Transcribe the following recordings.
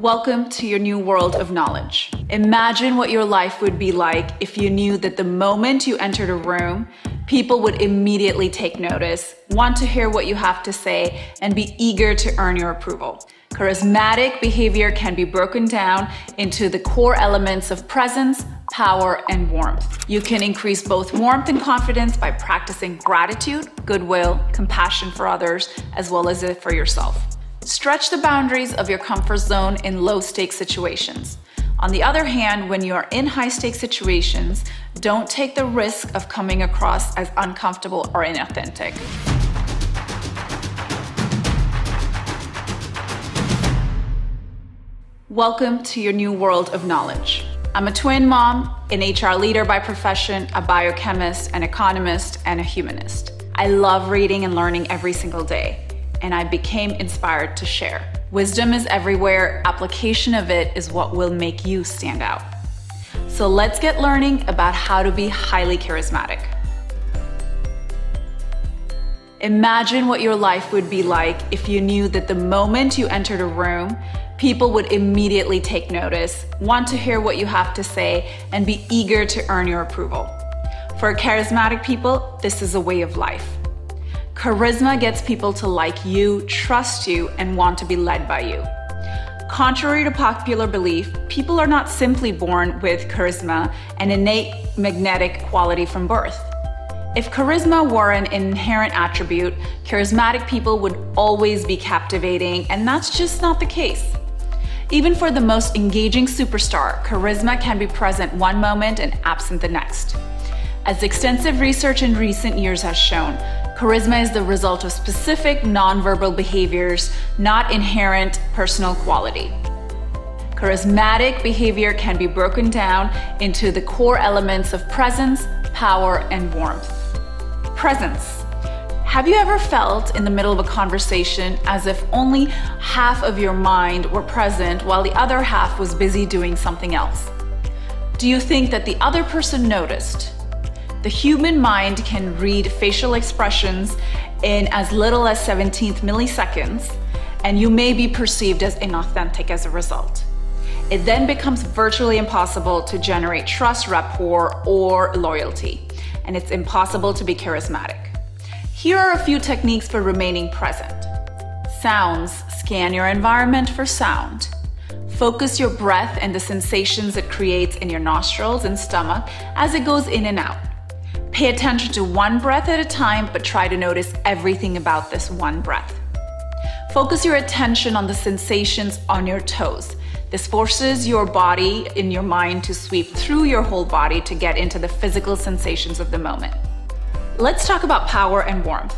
Welcome to your new world of knowledge. Imagine what your life would be like if you knew that the moment you entered a room, people would immediately take notice, want to hear what you have to say, and be eager to earn your approval. Charismatic behavior can be broken down into the core elements of presence, power, and warmth. You can increase both warmth and confidence by practicing gratitude, goodwill, compassion for others, as well as it for yourself. Stretch the boundaries of your comfort zone in low stakes situations. On the other hand, when you are in high stakes situations, don't take the risk of coming across as uncomfortable or inauthentic. Welcome to your new world of knowledge. I'm a twin mom, an HR leader by profession, a biochemist, an economist, and a humanist. I love reading and learning every single day and I became inspired to share. Wisdom is everywhere, application of it is what will make you stand out. So let's get learning about how to be highly charismatic. Imagine what your life would be like if you knew that the moment you entered a room, people would immediately take notice, want to hear what you have to say, and be eager to earn your approval. For charismatic people, this is a way of life. Charisma gets people to like you, trust you, and want to be led by you. Contrary to popular belief, people are not simply born with charisma, an innate magnetic quality from birth. If charisma were an inherent attribute, charismatic people would always be captivating, and that's just not the case. Even for the most engaging superstar, charisma can be present one moment and absent the next. As extensive research in recent years has shown, Charisma is the result of specific nonverbal behaviors, not inherent personal quality. Charismatic behavior can be broken down into the core elements of presence, power, and warmth. Presence. Have you ever felt in the middle of a conversation as if only half of your mind were present while the other half was busy doing something else? Do you think that the other person noticed? The human mind can read facial expressions in as little as 17th milliseconds, and you may be perceived as inauthentic as a result. It then becomes virtually impossible to generate trust, rapport, or loyalty, and it's impossible to be charismatic. Here are a few techniques for remaining present. Sounds scan your environment for sound. Focus your breath and the sensations it creates in your nostrils and stomach as it goes in and out. Pay attention to one breath at a time, but try to notice everything about this one breath. Focus your attention on the sensations on your toes. This forces your body and your mind to sweep through your whole body to get into the physical sensations of the moment. Let's talk about power and warmth.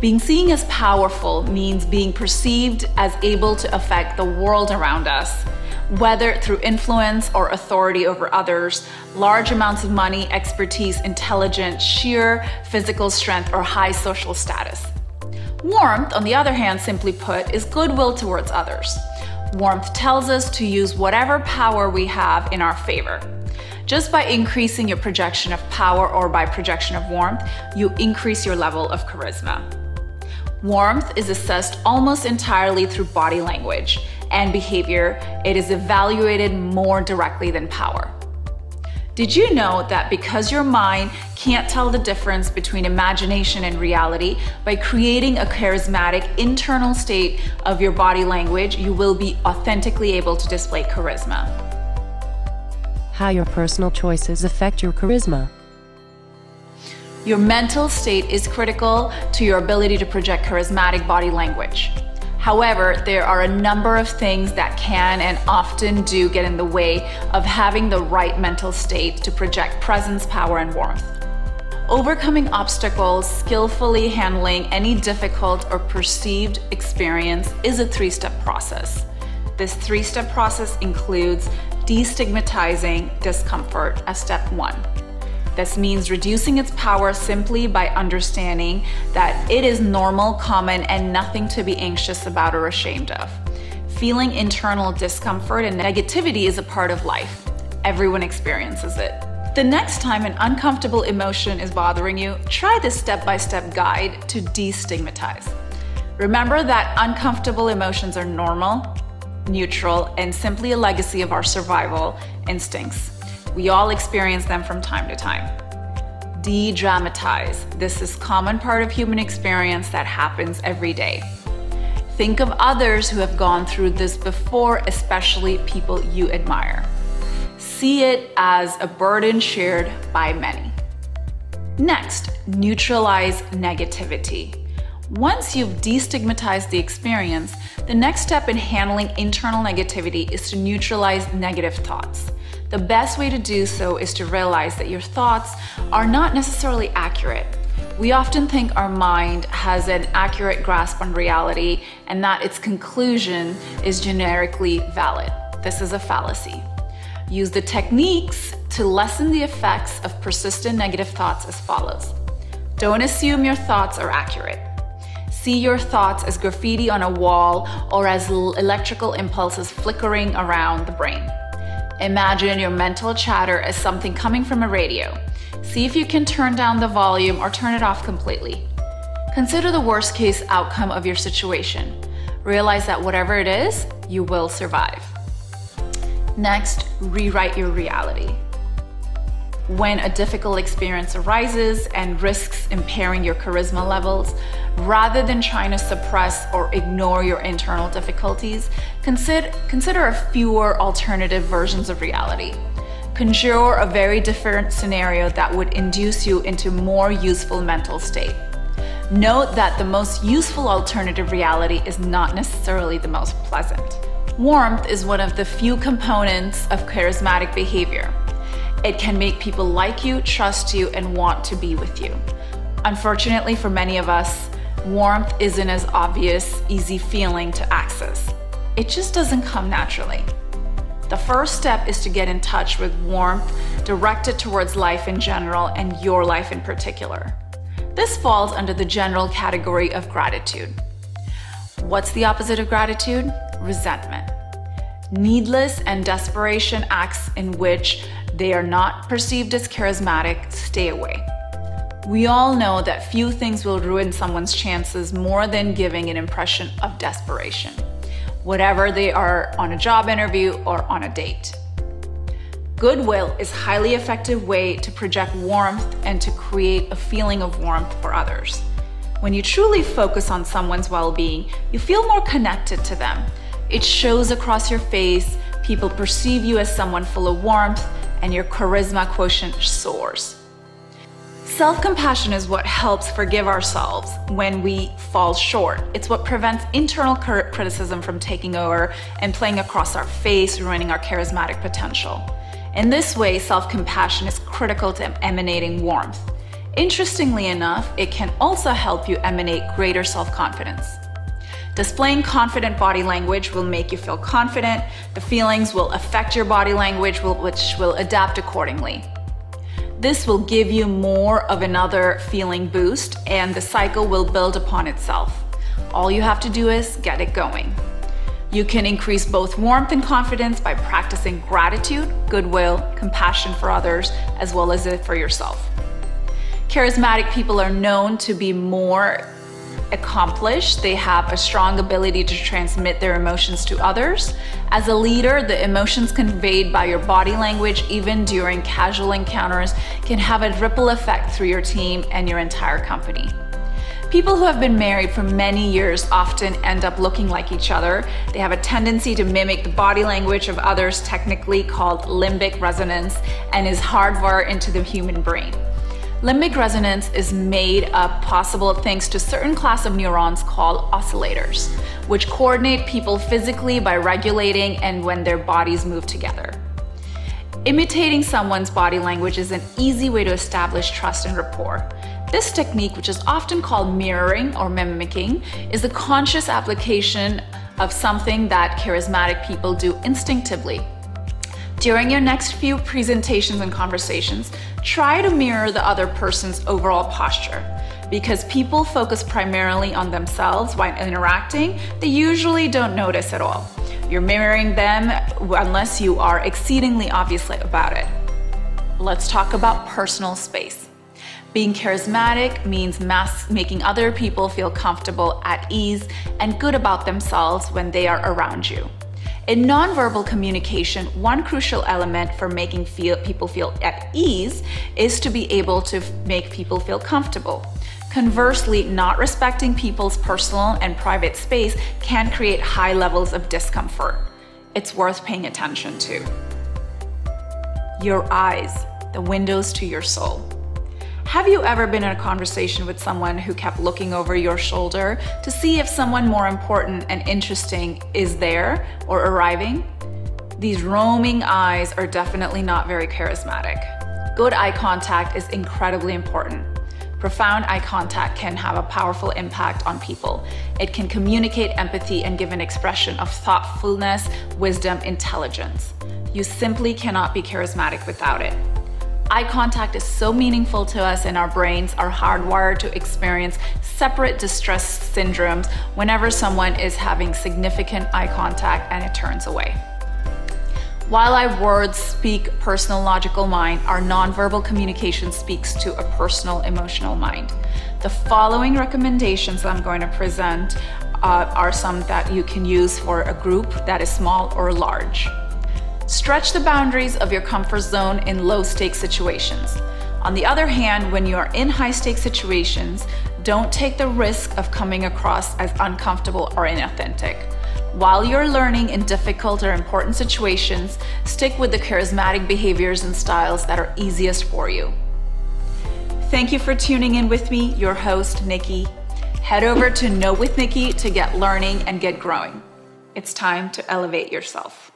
Being seen as powerful means being perceived as able to affect the world around us whether through influence or authority over others, large amounts of money, expertise, intelligence, sheer physical strength, or high social status. Warmth, on the other hand, simply put, is goodwill towards others. Warmth tells us to use whatever power we have in our favor. Just by increasing your projection of power or by projection of warmth, you increase your level of charisma. Warmth is assessed almost entirely through body language and behavior, it is evaluated more directly than power. Did you know that because your mind can't tell the difference between imagination and reality, by creating a charismatic internal state of your body language, you will be authentically able to display charisma? How your personal choices affect your charisma. Your mental state is critical to your ability to project charismatic body language. However, there are a number of things that can and often do get in the way of having the right mental state to project presence, power, and warmth. Overcoming obstacles, skillfully handling any difficult or perceived experience is a three step process. This three step process includes destigmatizing discomfort as step one this means reducing its power simply by understanding that it is normal, common, and nothing to be anxious about or ashamed of. Feeling internal discomfort and negativity is a part of life. Everyone experiences it. The next time an uncomfortable emotion is bothering you, try this step by step guide to destigmatize. Remember that uncomfortable emotions are normal, neutral, and simply a legacy of our survival instincts. We all experience them from time to time. De dramatize. This is common part of human experience that happens every day. Think of others who have gone through this before, especially people you admire. See it as a burden shared by many. Next, neutralize negativity. Once you've destigmatized the experience, the next step in handling internal negativity is to neutralize negative thoughts. The best way to do so is to realize that your thoughts are not necessarily accurate. We often think our mind has an accurate grasp on reality and that its conclusion is generically valid. This is a fallacy. Use the techniques to lessen the effects of persistent negative thoughts as follows. Don't assume your thoughts are accurate. See your thoughts as graffiti on a wall or as electrical impulses flickering around the brain. Imagine your mental chatter as something coming from a radio. See if you can turn down the volume or turn it off completely. Consider the worst case outcome of your situation. Realize that whatever it is, you will survive. Next, rewrite your reality. When a difficult experience arises and risks impairing your charisma levels, rather than trying to suppress or ignore your internal difficulties, consider, consider a fewer alternative versions of reality. Conjure a very different scenario that would induce you into more useful mental state. Note that the most useful alternative reality is not necessarily the most pleasant. Warmth is one of the few components of charismatic behavior. It can make people like you, trust you, and want to be with you. Unfortunately, for many of us, warmth isn't as obvious, easy feeling to access. It just doesn't come naturally. The first step is to get in touch with warmth directed towards life in general and your life in particular. This falls under the general category of gratitude. What's the opposite of gratitude? resentment. Needless and desperation acts in which they are not perceived as charismatic stay away. We all know that few things will ruin someone's chances more than giving an impression of desperation, whatever they are on a job interview or on a date. Goodwill is a highly effective way to project warmth and to create a feeling of warmth for others. When you truly focus on someone's well-being, you feel more connected to them it shows across your face, people perceive you as someone full of warmth, and your charisma quotient soars. Self compassion is what helps forgive ourselves when we fall short. It's what prevents internal criticism from taking over and playing across our face, ruining our charismatic potential. In this way, self compassion is critical to emanating warmth. Interestingly enough, it can also help you emanate greater self confidence. Displaying confident body language will make you feel confident. The feelings will affect your body language, which will adapt accordingly. This will give you more of another feeling boost, and the cycle will build upon itself. All you have to do is get it going. You can increase both warmth and confidence by practicing gratitude, goodwill, compassion for others, as well as for yourself. Charismatic people are known to be more accomplished. They have a strong ability to transmit their emotions to others. As a leader, the emotions conveyed by your body language, even during casual encounters, can have a ripple effect through your team and your entire company. People who have been married for many years often end up looking like each other. They have a tendency to mimic the body language of others, technically called limbic resonance, and is hardwired into the human brain. Limbic resonance is made up possible thanks to certain class of neurons called oscillators, which coordinate people physically by regulating and when their bodies move together. Imitating someone's body language is an easy way to establish trust and rapport. This technique, which is often called mirroring or mimicking, is a conscious application of something that charismatic people do instinctively. During your next few presentations and conversations, try to mirror the other person's overall posture. Because people focus primarily on themselves while interacting, they usually don't notice at all. You're mirroring them unless you are exceedingly obvious about it. Let's talk about personal space. Being charismatic means mass making other people feel comfortable, at ease, and good about themselves when they are around you. In nonverbal communication, one crucial element for making feel, people feel at ease is to be able to make people feel comfortable. Conversely, not respecting people's personal and private space can create high levels of discomfort. It's worth paying attention to. Your eyes, the windows to your soul. Have you ever been in a conversation with someone who kept looking over your shoulder to see if someone more important and interesting is there or arriving? These roaming eyes are definitely not very charismatic. Good eye contact is incredibly important. Profound eye contact can have a powerful impact on people. It can communicate empathy and give an expression of thoughtfulness, wisdom, intelligence. You simply cannot be charismatic without it. Eye contact is so meaningful to us, and our brains are hardwired to experience separate distress syndromes whenever someone is having significant eye contact and it turns away. While our words speak personal logical mind, our nonverbal communication speaks to a personal emotional mind. The following recommendations I'm going to present uh, are some that you can use for a group that is small or large. Stretch the boundaries of your comfort zone in low stakes situations. On the other hand, when you are in high stakes situations, don't take the risk of coming across as uncomfortable or inauthentic. While you're learning in difficult or important situations, stick with the charismatic behaviors and styles that are easiest for you. Thank you for tuning in with me, your host, Nicky. Head over to Know with Nicky to get learning and get growing. It's time to elevate yourself.